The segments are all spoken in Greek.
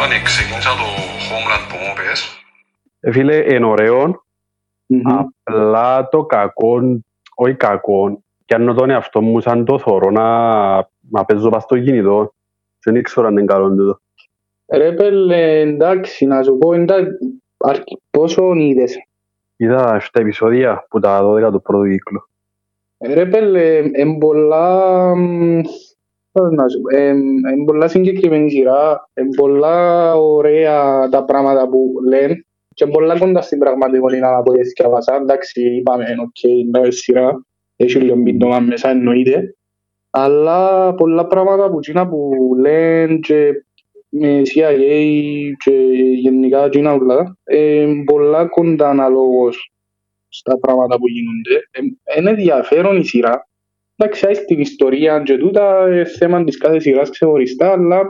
Πάνε, ξεκίνησα το Homeland που μου πες. Ε, Φίλε, είναι ωραίο, Μμμ. απλά το κακό, όχι κακό, κι αν τον εαυτό μου σαν το θωρώ να, να παίζω πας στο κινητό. Δεν ήξερα αν είναι καλό τούτο. Ρε πέλε, εντάξει, να σου πω, εντάξει, αρκ- πόσο είδες; Είδα 7 επεισόδια που τα 12 του πρώτου κύκλου. Ρε πέλε, εν πολλά, μ, πώς να σου πω, εν- εν πολλά συγκεκριμένη σειρά, εν πολλά ωραία τα πράγματα που λένε και εν πολλά κοντά στην πραγματικότητα από ό,τι διαβάσα. Εντάξει, είπαμε, οκ, είναι σειρά, έχει λίγο πίντομα μέσα, εννοείται. Αλλά πολλά πράγματα που εκείνα που λένε και με CIA και γενικά εκείνα όλα, ε, πολλά κοντά αναλόγως στα πράγματα που γίνονται. Ε, είναι ενδιαφέρον η σειρά. Εντάξει, έχει την ιστορία και τούτα ε, θέμα της κάθε σειράς ξεχωριστά, αλλά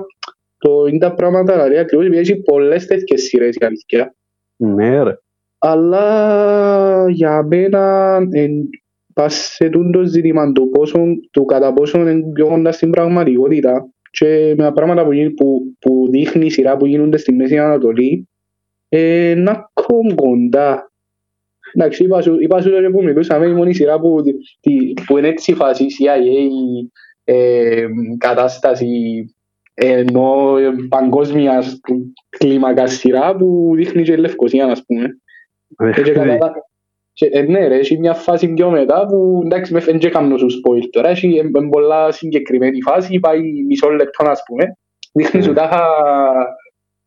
το είναι τα πράγματα δηλαδή ακριβώς επειδή έχει πολλές τέτοιες σειρές η αλήθεια. Ναι ρε. Αλλά για μένα εν, πας σε τούτο ζήτημα του, πόσο, του κατά πόσο είναι πιο κοντά στην πραγματικότητα και με τα πράγματα που, γίν- που, που δείχνει η σειρά που γίνονται στη Μέση Ανατολή ε, να ακόμη κοντά. Εντάξει, είπα σου, είπα σου τότε που μιλούσαμε, η μόνη σειρά που, τη, που είναι έτσι η φάση CIA, ε, κατάσταση ενώ ε, παγκόσμιας κλίμακα σειρά που δείχνει και η Λευκοσία, ας πούμε. Και, και, κατά, και, ε, ναι ρε, έχει μια φάση πιο μετά που εντάξει με φαίνεται κάνω σου spoil τώρα, έχει ε, ε, πολλά συγκεκριμένη φάση, πάει μισό λεπτό ας πούμε, δείχνει σου τάχα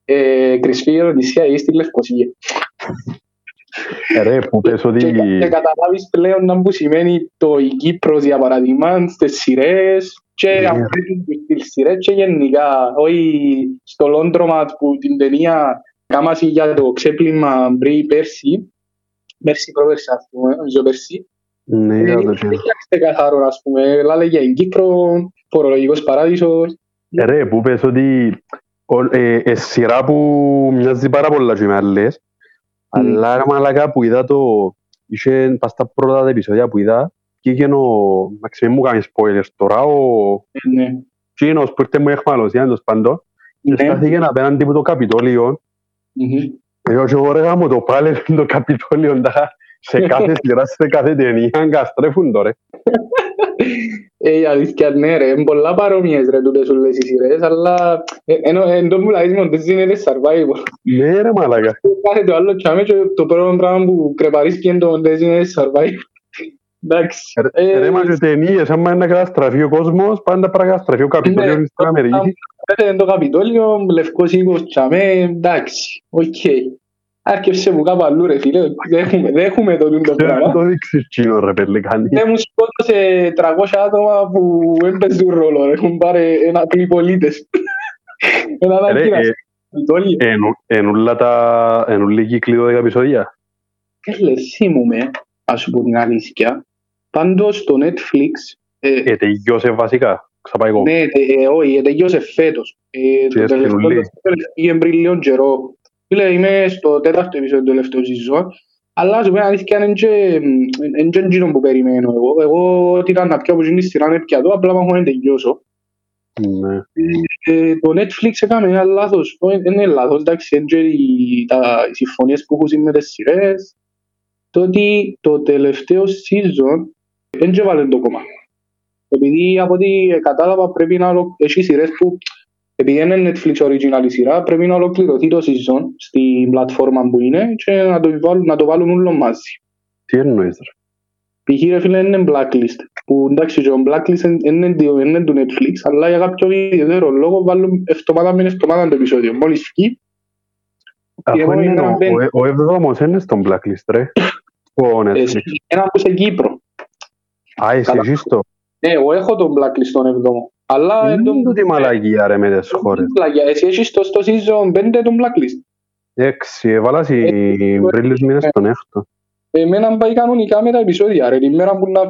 ε, κρυσφύγιο νησιά ή στη Λευκοσία. Ρε, που πες ότι... Και, και καταλάβεις πλέον να που σημαίνει το η Κύπρος για παράδειγμα στις σειρές και Ναι. αυτό στις σειρές και γενικά, όχι στο Λόντρομα που την ταινία κάμαση για το ξέπλυμα πριν πέρσι, πέρσι προπέρσι ας πούμε, νομίζω πέρσι, Ναι, είδα το και- δεν ξεκαθαρό ας πούμε, λάλε για την Κύπρο, φορολογικός παράδεισος, Ε, Ρε, που πες ότι ο- ε, ε, σειρά που μοιάζει πάρα πολλά και με άλλες, αλλά ρε μαλακά που είδα το... Είχε πας στα πρώτα τα επεισόδια που είδα και είχε ο... Εντάξει, μην μου κάνει spoilers τώρα, ο... ναι. Τσίνος που ήρθε μου εχμαλωσία, τέλος πάντων, και Ναι. στάθηκε απέναντι από το Καπιτόλιο Μμμ. Εγώ και εγώ ρε γάμο το πάλι το Καπιτόλιο τα σε κάθε σειρά, σε κάθε ταινία, καστρέφουν τώρα. Ε, η αλήθεια ναι ρε, είναι πολλά παρόμοιες ρε τούτες όλες οι σειρές, αλλά ε, ενώ εν τω που λάζεις μόνο δεν είναι survival. Ναι ρε μαλάκα. Κάθε το άλλο τσάμε και το πρώτο πράγμα που κρεπαρείς και είναι το Designated Survivor. Εντάξει. Ε, Ρε μα και ταινίες, άμα είναι να καταστραφεί ο κόσμος, πάντα πρέπει να καταστραφεί ο Καπιτόλιος Ναι, στην Αμερική. Πέθανε το Καπιτόλιο, λευκός οίκος τσάμε, εντάξει, οκ. Άρκεψε μου κάπου αλλού ρε φίλε, δέχουμε, δέχουμε το τούτο Δεν πράγμα. το δείξεις τσίνο ρε πελικάνι. Δεν μου σκότωσε 300 άτομα που δεν παίζουν ρόλο, ρε. έχουν πάρει ένα πολίτες. Ένα Ρε, ανακοίνας. ε, Καπιτόλιο. ενου- Ενούλα τα... Ενούλη κύκλοι 12 επεισόδια. Ε, λες, θυμούμαι, ας σου πω την αλήθεια. Πάντως στο Netflix, ε, Ε, τελειώσε βασικά. Ξαπάει εγώ. ναι, τε- ε, όχι, ε, τελειώσε φέτος. Ε, Και Το τελευταίο ουλή. πήγε πριν λίγο καιρό. Φίλε, είμαι στο τέταρτο επεισόδιο του τελευταίου season, αλλά ας σου πω την αλήθεια είναι και- είναι και εκείνο που περιμένω εγώ. Εγώ ό,τι ήταν να πιω από εκείνη τη σειρά είναι πια το, απλά μου να τελειώσω. Ναι. Ε, το Netflix έκανε ένα λάθος, όχι, δεν είναι λάθος, εντάξει, είναι και οι, τα, οι συμφωνίες που έχουν με τις σειρές, το ότι το τελευταίο season δεν και βάλε το κομμάτι. Επειδή από ό,τι κατάλαβα πρέπει να ολο- έχει σειρές που επειδή είναι Netflix original η σειρά, πρέπει να ολοκληρωθεί το season στην πλατφόρμα που είναι και να το βάλουν, να το βάλουν όλο μαζί. Τι εννοείς ρε; Π.χ. ρε φίλε είναι blacklist, που εντάξει και ο blacklist είναι- είναι το- είναι του Netflix, αλλά για κάποιο ιδιαίτερο λόγο βάλουν εβδομάδα με εβδομάδα το επεισόδιο. Μόλις βγει, Αφού επόμενη είναι μέρα ο- μπαίνει. ο- ο εβδόμος είναι στον blacklist ρε. Ο ε, Netflix. ένα που σε Κύπρο. Α, εσύ καλά. έχεις το. Ναι, εγώ έχω τον blacklist τον εβδόμο. Αλλά Είναι εν τω- τούτη μαλακία ρε με τις χώρες. Πλάγια, Εσύ έχεις το στο season 5 τον blacklist. Έξι, έβαλα οι πρίλους μήνες στον έκτο. Εμένα πάει κανονικά με τα επεισόδια. Ρε. Την μέρα που να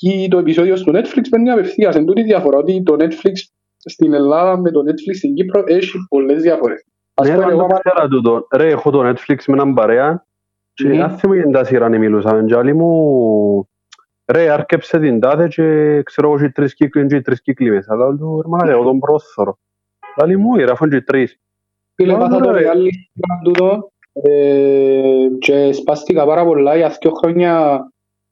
βγει το επεισόδιο στο Netflix παίρνει απευθείας. Εν τούτη η διαφορά ότι το Netflix στην Ελλάδα με το Netflix στην Κύπρο έχει πολλές διαφορές. Ας Ναι, πούμε, ρε, εγώ το άμα- ξέρα τούτο. Ρε, έχω το Netflix με έναν παρέα και Μμμ. να θυμώ για τα σειρά να μιλούσαμε και άλλοι μου ρε, άρκεψε την τάδε και ξέρω εγώ και τρεις κύκλοι και τρεις κύκλοι μέσα. Αλλά του ρε μάνα, εγώ τον πρόθωρο. Άλλοι μου γράφουν και τρεις. Φίλε, Μα, πάθα το ρε. μεγάλη σύμπαν τούτο ε, και σπάστηκα πάρα πολλά για δύο χρόνια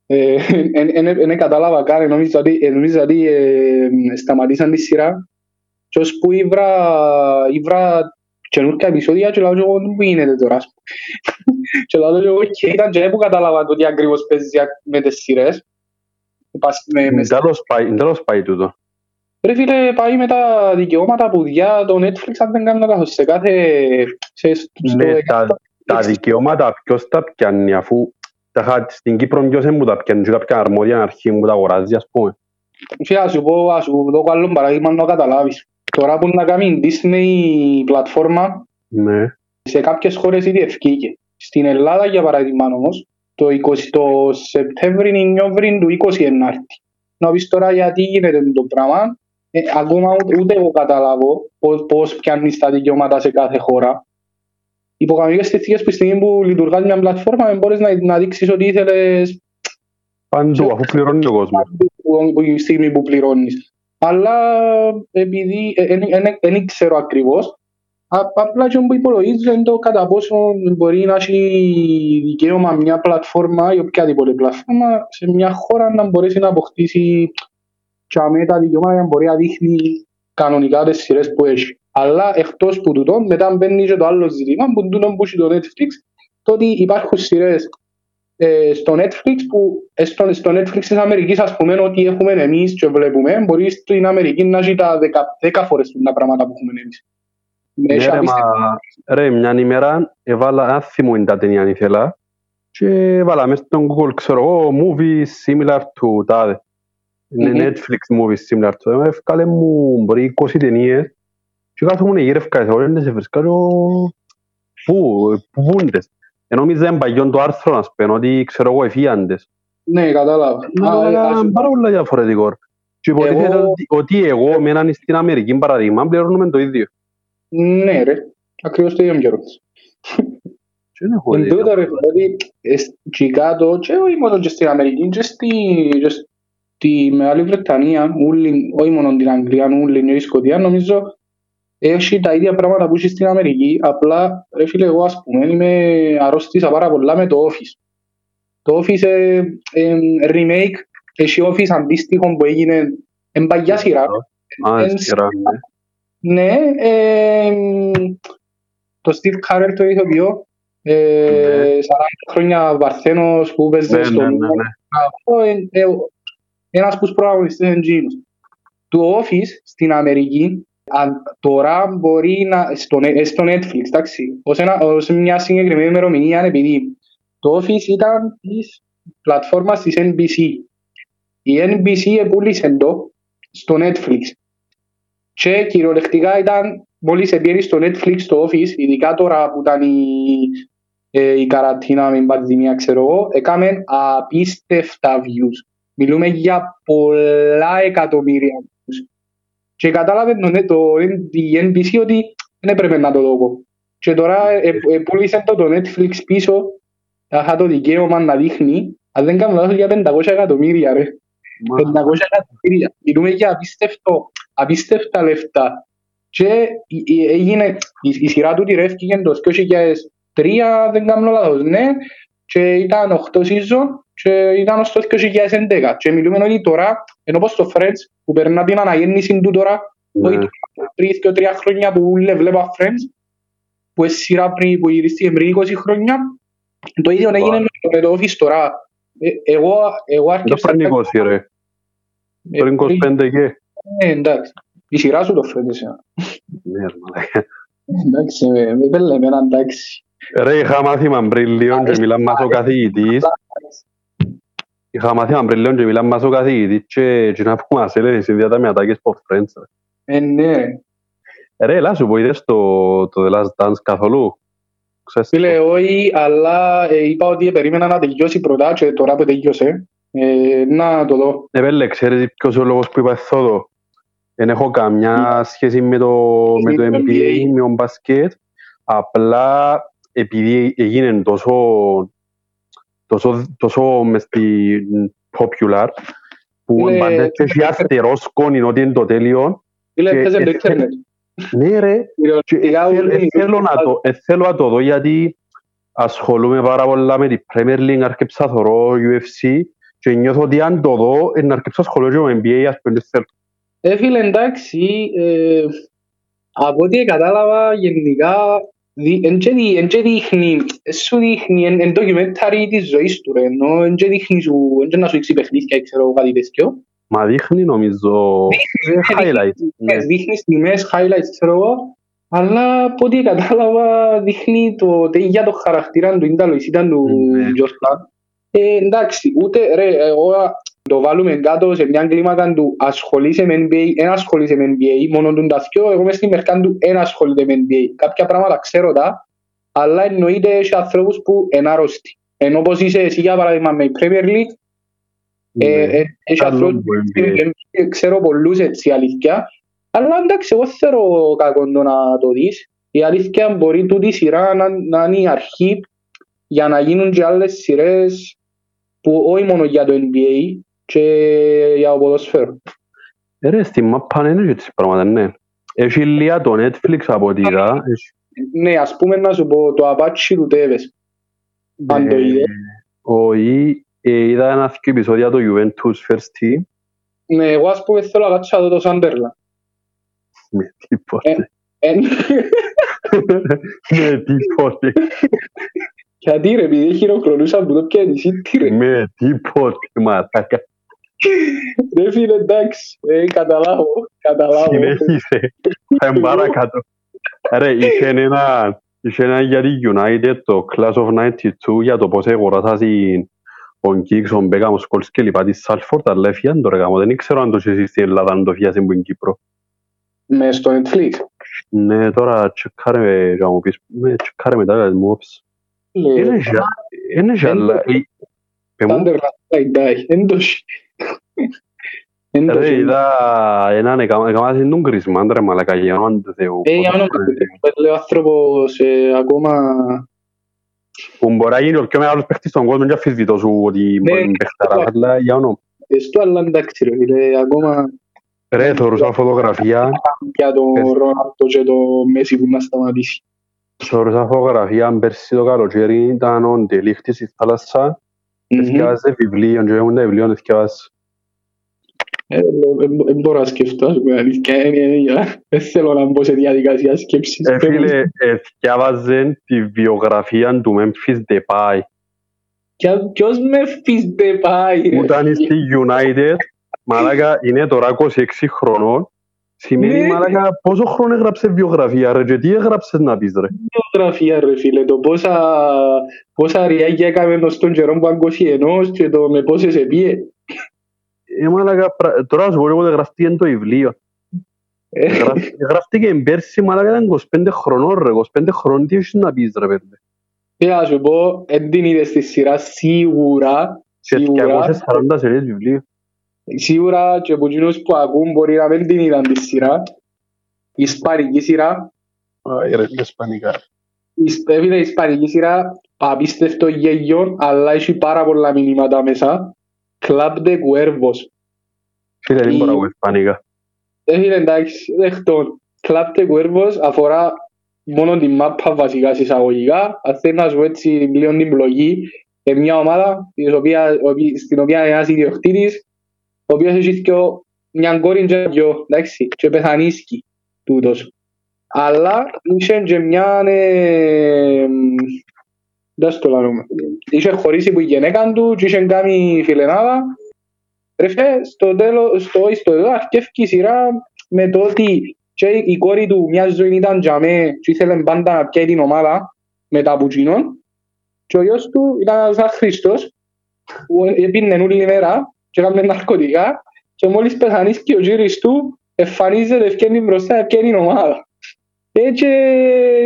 δεν κατάλαβα καν, νόμιζα ότι, ε, νόμιζα ότι ε, σταματήσαν τη σειρά και ως που ήβρα, ήβρα καινούργια επεισόδια και λέω και εγώ τι γίνεται τώρα ας πούμε. και λέω και εγώ και ήταν και που κατάλαβα το τι ακριβώς παίζει με τις σειρές Πας- με- με- Τέλος πάει, τέλος πάει τούτο. Ρε φίλε, πάει με τα δικαιώματα που διά το Netflix αν δεν κάνω λάθος σε κάθε... Σε, στο Ναι, τα, τα δικαιώματα ποιος τα πιάνει αφού τα χα- στην Κύπρο ποιος δεν μου τα πιάνει και κάποια αρμόδια αρχή μου τα αγοράζει ας πούμε. Φίλε, ας σου πω, ας σου δω άλλο παράδειγμα να το καταλάβεις. Τώρα που να κάνει η Disney πλατφόρμα, Ναι. σε κάποιες χώρες ήδη ευκήκε. Στην Ελλάδα, για παράδειγμα όμως, το, 20, το Σεπτέμβρη ή Νιόβρη του 20 ενάρτη. Να πεις τώρα γιατί γίνεται το πράγμα, ε, ακόμα ούτε, ούτε εγώ καταλάβω πώς, πώς πιάνεις τα δικαιώματα σε κάθε χώρα. Υπό κανονικές συνθήκες που στη στιγμή που λειτουργάς μια πλατφόρμα δεν μπορείς να, να δείξεις ότι ήθελες Παντού αφού πληρώνει ο κόσμος. που, που, η στιγμή που πληρώνεις. Αλλά επειδή δεν ξέρω ακριβώς, α- απλά και που υπολογίζω είναι το κατά πόσο μπορεί να έχει δικαίωμα μια πλατφόρμα ή οποιαδήποτε πλατφόρμα σε μια χώρα να μπορέσει να αποκτήσει και αμέ τα δικαιώματα για να μπορεί να δείχνει κανονικά τις σειρές που έχει. Αλλά εκτός που τούτο, μετά μπαίνει και το άλλο ζήτημα που τούτο που έχει το Netflix, το ότι υπάρχουν σειρές ε, στο Netflix που ε, στο, στο Netflix της Αμερικής ας πούμε ότι έχουμε εμείς και βλέπουμε μπορείς στην Αμερική να έχει τα 10, 10 φορές τα πράγματα που έχουμε εμείς. Ναι, Έχει ρε, απίστευτο. μα, ρε, μια ημέρα έβαλα, αν θυμούν τα ταινία αν ήθελα, και έβαλα μέσα στον Google, ξέρω εγώ, movies similar to τάδε. Είναι Μμμ. Netflix movies similar to τάδε. Έφκαλε μου, μπορεί 20 ταινίες, και κάθομαι να γύρευκας, εγώ δεν σε βρίσκα, λέω, πού, πού βούντες. Ενώ μίζα είναι παγιόν το άρθρο, να σπένω, ότι ξέρω εγώ, εφίαντες. Ναι, κατάλαβα. Να Α, το ε, ας έκαναν σου- πάρα πολλά διαφορετικό. Και υποτίθεται Εγώ- ότι, ότι εγώ με έναν στην Αμερική παραδείγμα πληρώνουμε το ίδιο. Ναι ρε, ακριβώς το ίδιο καιρό. Και δεν έχω Εν δει τούτο ρε, διαφορά. δηλαδή, εκεί κάτω, και όχι μόνο και στην Αμερική, και στη, και στη Μεγάλη Βρετανία, ούλη, όχι μόνο την Αγγλία, ούλη και η Σκοτία, νομίζω, έχει τα ίδια πράγματα που έχει στην Αμερική, απλά, ρε φίλε, εγώ ας πούμε, είμαι αρρώστησα πάρα πολλά με το Office. Το Office ε, ε, remake, έχει Office αντίστοιχο που έγινε εν παγιά σειρά. Α, Εν- σειρά, ναι. Ναι, ε, το Steve Carell το ηθοποιό, ε, 40 χρόνια Βαρθένος που παίζει Ναι, στο ναι, ναι, ναι. αυτό, ε, ε, ένας που τους πρωταγωνιστές είναι εκείνος. Το Office στην Αμερική αν, τώρα μπορεί να, στο, Net- ε, στο Netflix, εντάξει, ως, ένα, ως μια συγκεκριμένη ημερομηνία επειδή το Office ήταν της πλατφόρμας της NBC. Η NBC επούλησε το στο Netflix. Και κυριολεκτικά ήταν, μόλις επήρε στο Netflix το Office, ειδικά τώρα που ήταν η, ε, η καρατίνα με την πανδημία, ξέρω εγώ, έκαμε απίστευτα views. Μιλούμε για πολλά εκατομμύρια views. Και κατάλαβε το, το, η NBC ότι δεν έπρεπε να το δω. Και τώρα ε, ε, πούλησε το, το Netflix πίσω, θα το δικαίωμα να δείχνει, αν δεν κάνω λάθος για 500 εκατομμύρια ρε. 500 εκατομμύρια. Μιλούμε για απίστευτο, απίστευτα λεφτά. Και η- η- έγινε, η, η σειρά του τηρεύτηκε το 2003, δεν κάνω λάθος, ναι, και ήταν 8 season και ήταν ως το 2011. Και μιλούμε ότι τώρα, ενώ πως το Friends που περνά την αναγέννηση του τώρα, όχι Ναι. πριν και τρία χρόνια που λέ- βλέπα Friends, που είναι σειρά πριν, που γυρίστηκε πριν 20 χρόνια, το ίδιο έγινε με το- με το Office τώρα. Ε, Εγώ, εγώ Δεν άρχισα... παίρνει 20 ρε. Ε, Παίρνει 25 και. ε, εντάξει. Η σειρά σου το φέρνεις εσένα. Ναι, ρε, μαλάκα. Εντάξει, με, με πέλε εμένα, εντάξει. Ρε, είχα μάθημα πριν λίγο και μιλάμε μας ο καθηγητής. Είχα μάθημα πριν λίγο και μιλάμε μας ο καθηγητής και και να πούμε μας έλεγε συνδυάτα με ατάκες από Friends. ρε. Ε, ναι. Ρε, έλα σου πω, είδες το, το The Last Dance καθόλου; Ξέρεις το. Φίλε, όχι, αλλά ε, είπα ότι περίμενα να τελειώσει πρώτα και τώρα που τελειώσε, ε, να το δω. Ναι, πέλε, ξέρεις ποιος είναι ο λόγος που είπα εδώ. Δεν έχω καμιά σχέση με το, με το Με το NBA NBA. ή με το μπασκέτ. Απλά επειδή έγινε τόσο, τόσο, τόσο μες στην popular που Φίλε, μπαντές και έχει αστερός σκόνη ότι είναι το τέλειο Φίλε, Και- έπαιζε το και- ίντερνετ. Ναι ρε, και Κυριολεκτικά εθέλ- όλοι- εθέλω να το- εθέλω να το δω γιατί ασχολούμαι πάρα πολλά με την Premier League, αρκεψα θωρώ UFC και νιώθω ότι αν το δω, ε, να αρκεψα ασχολούμαι και με NBA, ας πούμε, δεν θέλω. Ε, φίλε, εντάξει, ε, από ό,τι κατάλαβα γενικά, δι- εν και δι- εν και δείχνει, εν σου δείχνει εν, εν ντοκιμένταρι της ζωής του ρε, ενώ εν και δείχνει σου, εν και να σου δείξει παιχνίδια, ξέρω εγώ, κάτι τέτοιο. Μα δείχνει νομίζω ε, highlights. ναι. Ε, Δείχνεις στιγμές, highlights, ξέρω εγώ, αλλά από ό,τι κατάλαβα δείχνει το για το χαρακτήρα του, ήταν ήταν του Ναι. Jordan. Ε, εντάξει, ούτε ρε, εγώ το βάλουμε κάτω σε μια κλίμακα του ασχολείσαι με NBA, δεν ασχολείσαι με NBA, μόνο του τα δυο, εγώ μες στην μερκά του δεν ασχολείται με NBA. Κάποια πράγματα ξέρω τα, αλλά εννοείται σε ανθρώπους που είναι άρρωστοι. Ενώ όπως είσαι εσύ για παράδειγμα με η Premier League, ε, Ναι. ε, έχει Άλλο ανθρώπους που που NBA. ε, ξέρω πολλούς έτσι αλήθεια, αλλά εντάξει εγώ θέλω κακό το να το δεις. Η αλήθεια μπορεί τούτη η σειρά να, να είναι η αρχή για να γίνουν και άλλες σειρές που όχι μόνο για το NBA και για το ποδοσφαίρο. Ε, Ρε, στη μάπα είναι και τις πράγματα, ναι. Έχει λίγα το Netflix από ό,τι είδα. Έχει- Ναι, ας πούμε να σου πω το Apache του Τέβες. Αν το ε, είδες. Όχι, ε, είδα ένα δύο επεισόδια το Juventus First Team. Ναι, εγώ ας πούμε θέλω να κάτσω να δω το Sunderland. Με τίποτε. Ε, Με τίποτε. Γιατί ρε, επειδή χειροκρονούσαν που το πιάνεις City ρε. Με τίποτε, μαλάκα. Ρε φίλε, εντάξει, ε, καταλάβω, καταλάβω. Συνέχισε. Θα παρακάτω. Ρε, είχε ένα, είχε ένα για τη United, το Class of 92, για το πώς αγοράσασαν τον Κίξ, τον Μπέκαμ, ο Σκόλς και λοιπά της Σάλφορτ, αλλά έφυγαν το ρε γάμο. Δεν ξέρω αν το έχεις στην Ελλάδα, αν το φιάσουν που είναι Κύπρο. Με στο Netflix. Ναι, τώρα τσεκάρε με, για να μου πεις, με τσεκάρε μετά, για να μου πεις. Ε, Είναι για- Είναι για άλλα. ε, παι μου. Sunderland, like die, έντος. Έντος. Ρε, είδα έναν, έκαμα έκαμα την τον Γκρισμάν, ρε μαλακά, για όνομα του Θεού. Ε, για όνομα του Θεού, λέει ο άνθρωπος ε, ακόμα... Που μπορεί να γίνει ο πιο μεγάλος παίχτης στον κόσμο και αφισβητώ σου ότι Ναι. μπορεί να είναι παίχταρας, αλλά για όνομα. Στο αλλά εντάξει ρε φίλε, ακόμα Ρε, θεωρούσα φωτογραφία, για τον Πες. Ρονάλτο και το Μέση που να σταματήσει. Θεωρούσα φωτογραφία πέρσι το καλοκαίρι, ήταν ο Ντελίχτης στη θάλασσα, Μμμ. θυκευάζε βιβλίο και ήμουν τα βιβλίο να θυκευάζει. Ε, Δεν δεν μπορώ να σκεφτώ, ας πούμε, αλήθεια, ε, ε, ε, δεν θέλω να μπω σε διαδικασία σκέψης. Ε, φίλε, ε, θυκευάζε τη βιογραφία του Memphis Depay, Ποια- Ποιος με φύστε πάει που ρε. ήταν στη United, μαλάκα είναι τώρα 26 χρονών, σημαίνει Ναι. μαλάκα πόσο χρόνο έγραψε βιογραφία ρε και τι έγραψες να πεις ρε; βιογραφία ρε φίλε, το πόσα, πόσα ριάγια έκαμε μες στον καιρό που αγκοσιενός και το με πόσες επίε. Ε, μαλάκα, πρα- τώρα σου πω εγώ ότι γραφτήκε το βιβλίο. Ε, Γραφ- Γράφτηκε πέρσι, μαλάκα ήταν 25 χρονών ρε, 25 χρονών τι έχεις να πεις ρε παιδί. Τι να σου πω, δεν την είδες στη σειρά σίγουρα, Και σίγουρα, 240 σελίδες βιβλίο. Σίγουρα και από εκείνους που ακούν μπορεί να μην την είδαν τη σειρά. Η ισπανική σειρά, Άι ρε, ισπανικά. η ισ- έφυγε η ισπανική σειρά, απίστευτο γέγιο, αλλά έχει πάρα πολλά μηνύματα μέσα. Club de Cuervos. Φίλε, δεν Η- μπορώ να πω ισπανικά. Έφυγε εντάξει, δεχτών. Club de Cuervos αφορά μόνο την μάπα βασικά συσσαγωγικά. Αν θέλει να σου έτσι λίγο την πλογή, είναι μια ομάδα της οποία- οπή- στην οποία είναι ένας ιδιοκτήτης, ο οποίος έχει δυο- μια κόρη και ένα γιο, εντάξει, και πεθανίσκει τούτος. Αλλά είχε και μια... Ε, δεν στο λένε. Είχε χωρίσει που η γυναίκα του και είχε κάνει φιλενάδα Ρε φε, στο τέλος, στο ιστορικό αρκεύει η σειρά με το ότι και η κόρη του μια ζωή ήταν τζαμέ και ήθελε πάντα να πιάει την ομάδα με τα πουτσινών και ο γιος του ήταν ένας Χριστός που έπινε όλη μέρα και έκαμε ναρκωτικά και μόλις πεθανίσκει ο γύρις του εμφανίζεται, ευκένει μπροστά, ευκένει την ομάδα. Έτσι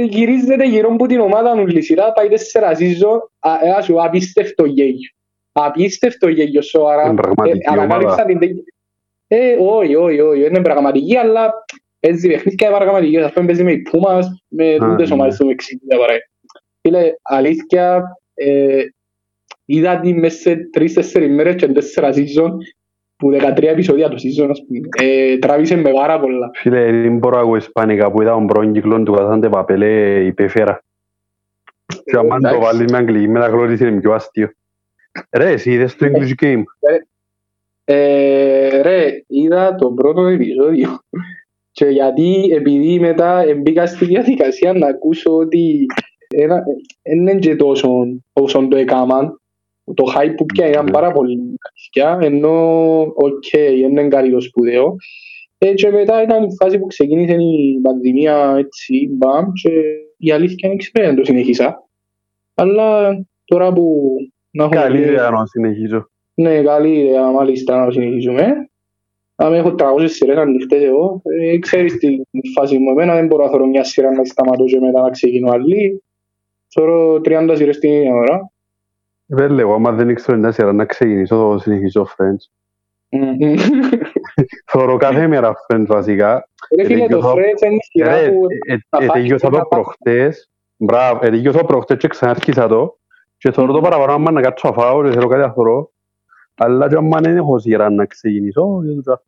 γυρίζεται γύρω από την ομάδα όλη η σειρά, πάει τέσσερα season, α- ένα σου απίστευτο γέγιο. Απίστευτο γέγιο σοβαρά. Είναι πραγματική Ε, ανακάλυψα ομάδα. την τέτοια- Ε, όχι, όχι, όχι, είναι πραγματική, αλλά παίζει παιχνίδια πραγματική. Ας πούμε παίζει με οι Πούμας, με Α, τούτες ναι. ομάδες του Μεξικού, για παράδειγμα. Φίλε, αλήθεια, ε, είδα τη μέσα σε τρεις-τέσσερις μέρες και τέσσερα season που 13 επεισόδια του season, ας πούμε. Ε, τράβησε με πάρα πολλά. Φίλε, δεν μπορώ να ακούω ισπανικά που είδα τον πρώην κύκλο του Κασάντε Παπελέ υπέφερα. Και άμα το εντάξει. βάλεις με αγγλική μεταγλώτηση είναι πιο αστείο. Ρε, εσύ είδες το English Game. Ε, ρε, είδα το πρώτο επεισόδιο. Και γιατί, επειδή μετά μπήκα στη διαδικασία να ακούσω ότι δεν είναι και τόσο όσο το έκαναν. Το hype που πια ήταν Ναι. πάρα πολύ αλήθεια, ενώ οκ, δεν είναι κάτι το σπουδαίο. Ε, και μετά ήταν η φάση που ξεκίνησε η πανδημία έτσι, μπαμ, και η αλήθεια είναι ξέρω, δεν το συνεχίσα. Αλλά τώρα που να έχω Καλή δει- ιδέα να συνεχίσω. ναι, καλή ιδέα, μάλιστα, να συνεχίσουμε. Αν έχω 300 σειρές ανοιχτές εγώ, ε, ξέρεις τη φάση μου εμένα, δεν μπορώ να θέλω μια σειρά να σταματώ και μετά να ξεκινώ άλλη. Θέλω 30 σειρές την ίδια ώρα. Δεν λέγω, άμα δεν ήξερα μια σειρά να ξεκινήσω, θα συνεχίσω Friends. Μμμ. Θωρώ κάθε μέρα Friends βασικά. Ρε φίλε, το τελειώσα- Friends είναι η σειρά Ρε, που... ε, ε, θα ε, πάει τελειώσα και το να πάει. προχτές. Μπράβο, ε, τελειώσα το προχτές και ξανάρχισα το. Και θωρώ το παραπάνω άμα να κάτσω να φάω και θέλω κάτι να θωρώ. Αλλά και άμα δεν έχω σειρά να ξεκινήσω, δεν το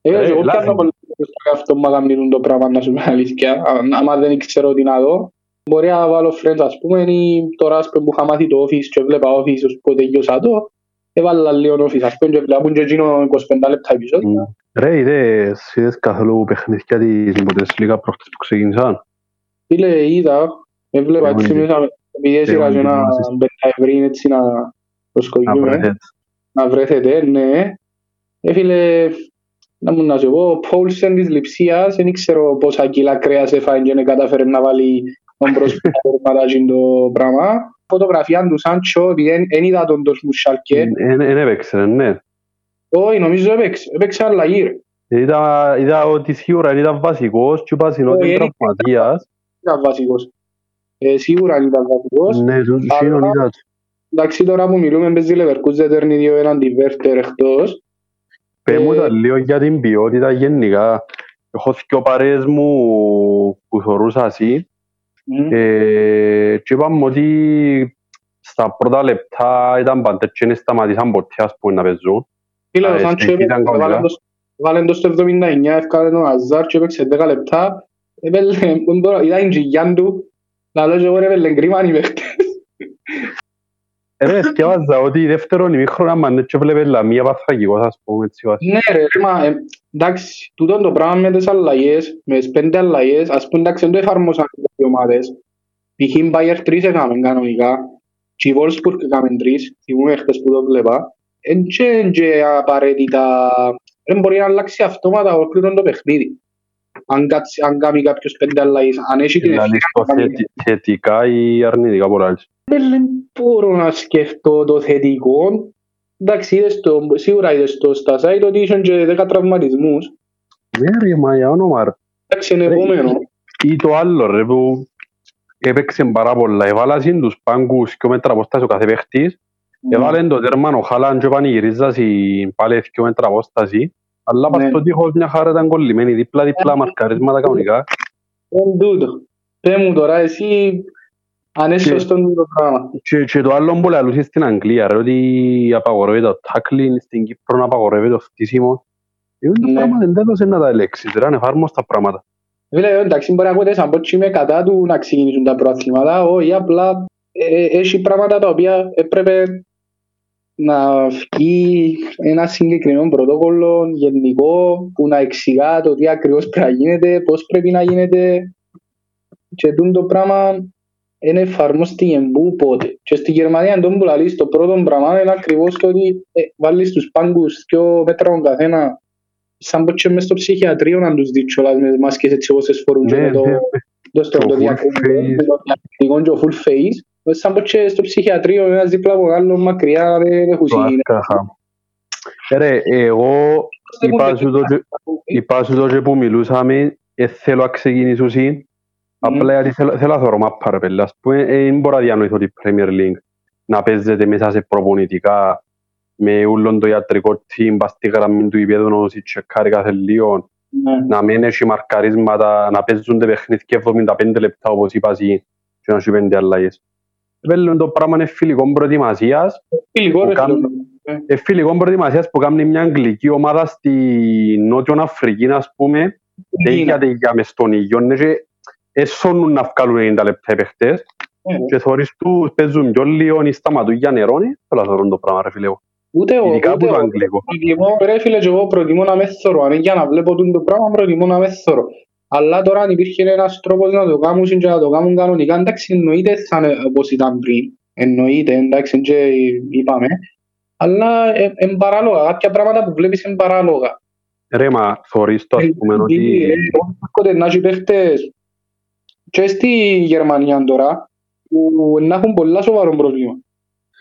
Ε, Ρε, εγώ λάθη. πιάνω πολύ στο αυτό μου να κάνουν το πράγμα, να σου πω αλήθεια. Αν- Άμα δεν ξέρω τι να δω, μπορεί να βάλω Friends, ας πούμε, ή τώρα ας πούμε, που είχα μάθει το Office και έβλεπα Office, ως που τελειώσα το, έβαλα λίγο Office, ας πούμε, και βλέπουν και εκείνο 25 λεπτά επεισόδια. Ρε, είδες, είδες καθόλου παιχνίδια της Bundesliga προχτές που ξεκίνησαν; Φίλε, είδα, έβλεπα έτσι Εγώ μέσα, επειδή έσυρα και ένα εγώ πενταευρύν έτσι να Να προσκολιούμε, βρεθείτε. να βρέθετε, ναι. Ε, φίλε, να μου να σου πω, ο Πόλσεν της Λειψίας, δεν ξέρω πόσα κιλά κρέας έφαγε και δεν κατάφερε να βάλει τον προσπαθή το πράγμα. Φωτογραφία του Σάντσο, ότι δεν δεν είδα τον τόσο Σάλκε. Δεν έπαιξε, ναι. Όχι, νομίζω έπαιξε, έπαιξε αλλαγή. ρε. Είδα, είδα ότι σίγουρα ήταν βασικός και είπα στην ότι Όχι, είναι είναι- τραυματίας. Ήταν βασικός. Ε, σίγουρα ήταν βασικός. Ναι, του Αλλά- σίγουρα είδα. Εντάξει, τώρα που μιλούμε, παίζει Leverkusen, τέρνει δύο έναντι Βέρτερ εκτός. Πες μου Ε, τα λίγο για την ποιότητα γενικά. Έχω δυο παρέες μου που θωρούσα εσύ Μμ. Ε, και είπαμε ότι στα πρώτα λεπτά ήταν παντές και δεν σταματήσαν ποτέ ας πούμε να παίζουν. Φίλε, Α, ο εσύ Σάντσο ήταν έπαιξε, κανονικά. βάλε το- βάλε το στο 79, έφκανε τον Αζάρ και έπαιξε 10 λεπτά. Έπαιρνε, δεν μπορώ, είδα την τζιγιάν του, να λέω και εγώ ρε έπαιρνε κρίμα αν οι παίχτες. Ε, Ρε, σκέφαζα ότι δεύτερον ημίχρονο άμα είναι και βλέπε λαμία παθαγικός ας πούμε έτσι βάση. Ναι ρε, ρε, μα, ε, εντάξει, τούτο το πράγμα με τις αλλαγές, με τις πέντε αλλαγές, ας πούμε εντάξει, δεν το εφαρμόσαν οι ομάδες. Π.χ. η Bayer 3 έκαμε κανονικά, και η Wolfsburg έκαμε 3, θυμούμαι χτες που το βλέπα. Εν και, εν και απαραίτητα, δεν μπορεί να αλλάξει αυτόματα ολόκληρο το παιχνίδι. Αν, κάτσει, αν κάνει κάποιος πέντε αλλαγές, αν έχει την Δηλαδή ευκαιρία στο να κάνει θετι- θετικά ή αρνητικά πολλά άλλες. δεν μπορώ να σκεφτώ το θετικό. Εντάξει, είδες το, σίγουρα είδες το στα site ότι είχαν και 10 τραυματισμούς. Ναι ρε, μα για όνομα ρε. Εντάξει, είναι επόμενο. Ή το άλλο ρε που έπαιξε πάρα πολλά. Έβαλασαν τους πάγκους και μέτρα απόστασης ο κάθε παίχτης. Έβαλαν το τέρμα ο Χάλαν και πανηγυρίζασαν πάλι δύο μέτρα απόστασης. Αλλά πας Ναι. στο τείχος μια χαρά ήταν κολλημένη. Δίπλα-δίπλα μαρκαρίσματα κανονικά. Δεν τούτο. Πες μου τώρα εσύ αν είσαι Και- σωστό το πράγμα. Και, και το άλλο που λαλούσε στην Αγγλία, ρε, ότι απαγορεύεται το tackling, στην Κύπρο απαγορεύεται το φτύσιμο. Είναι το Ναι. πράγμα δεν τέλος να τα ελέξεις, ρε, είναι εφάρμοστα πράγματα. Φίλε, εντάξει, μπορεί να ακούτε σαν πως και είμαι κατά του να ξεκινήσουν τα προαθλήματα, όχι απλά ε, ε, έχει πράγματα τα οποία έπρεπε να βγει ένα συγκεκριμένο πρωτόκολλο γενικό που να εξηγά το τι ακριβώς πρέπει να γίνεται, πώς πρέπει να γίνεται και τούτο το πράγμα είναι εφαρμόστηκε εμπού πότε. Και στη Γερμανία τον που λαλείς το πρώτο πράγμα είναι ακριβώς το ότι ε, βάλεις τους πάγκους δυο μέτρα τον καθένα σαν πως και μες στο ψυχιατρίο να τους δεις κιόλας με τις μάσκες έτσι όπως τις φορούν και Ναι, με το, ναι, το, στο, Το το full διακριτικό face. με το διακριτικό και το full face. Ε, Σαν πως και στο ψυχιατρίο ένας δίπλα από άλλο μακριά δεν έχουν το γίνει. άσκαχα. Ε, Ρε, εγώ είπα σου το και- είπα σου το και που μιλούσαμε, ε, θέλω να ξεκινήσω εσύ, απλά γιατί θέλω, θέλω να θωρώ μάπα ρε πέλα. Ας πούμε, ε, δεν μπορώ να διανοηθώ την Premier League να παίζεται μέσα σε προπονητικά με ούλον το ιατρικό team, πας στη γραμμή του υπέδου να δώσει τσεκάρει κάθε λίγο, Ναι. να μην έχει μαρκαρίσματα, να παίζονται παιχνίδια 75 λεπτά όπως είπα εσύ και να σου πέντε αλλαγές. Βέλουν το πράγμα είναι φιλικό προετοιμασίας Φιλικό που ρε κάν- φίλε. Ε. Ε, φιλικών προετοιμασίας που κάνει μια αγγλική ομάδα στη Νότιο Αφρική, ας πούμε, τέγια τέγια μες στον ήλιο, ναι, και έσωνουν να βγάλουν 90 λεπτά οι παίχτες Ε, και θωρείς τους παίζουν πιο λίγο ή σταματούν για νερό, ναι, θέλω να θωρούν το πράγμα ρε φίλε. Ούτε εγώ, Ειδικά ούτε από το εγώ. αγγλικό. Προτιμώ, ρε φίλε, και εγώ προτιμώ να με θωρώ. Αν είναι για να βλέπω τούτο το πράγμα, προτιμώ να με θωρώ. Αλλά τώρα αν υπήρχε ένας τρόπος να το κάνουν και να το κάνουν κανονικά, εντάξει, εννοείται θα είναι όπως ήταν πριν. Εννοείται, εντάξει, και είπαμε. Αλλά ε, εν παράλογα, κάποια πράγματα που βλέπεις εν παράλογα. Ρε, μα θωρείς το, ας πούμε, Ε, ότι... ε, έρχονται να έχει παίχτες και στη Γερμανία τώρα που να έχουν πολλά σοβαρό πρόβλημα.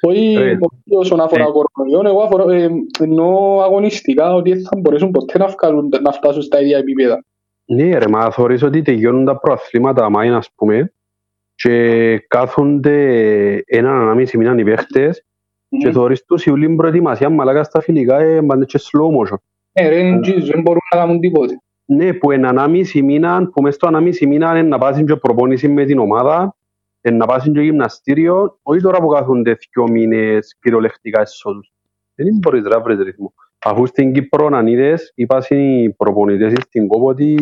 Όχι Ρε. όχι όσον αφορά Ε. κορονοϊό, εγώ αφορά, ε, εννοώ αγωνιστικά ότι δεν θα μπορέσουν ποτέ να, βγάλουν, να φτάσουν στα ίδια επίπεδα. Ναι ρε, μα θωρείς ότι τελειώνουν τα προαθλήματα μάιν, ας πούμε, και κάθονται έναν ανάμιση μήνα οι παίχτες και θωρείς τους η ουλή προετοιμασία μαλάκας στα φιλικά ε, πάνε και slow motion. Ε, ρε, εν τζις, δεν μπορούν να κάνουν τίποτε. Ναι, που εν ανάμιση μήνα, που μες στο ανάμιση μήνα είναι να πάσουν και προπόνηση με την ομάδα, είναι να πάσουν και γυμναστήριο, όχι τώρα που κάθονται δύο μήνες κυριολεκτικά εσόδους. Δεν μπορείς να βρεις ρυθμό. Αφού στην Κύπρο αν είδες, είπαν οι προπονητές στην κόπο ότι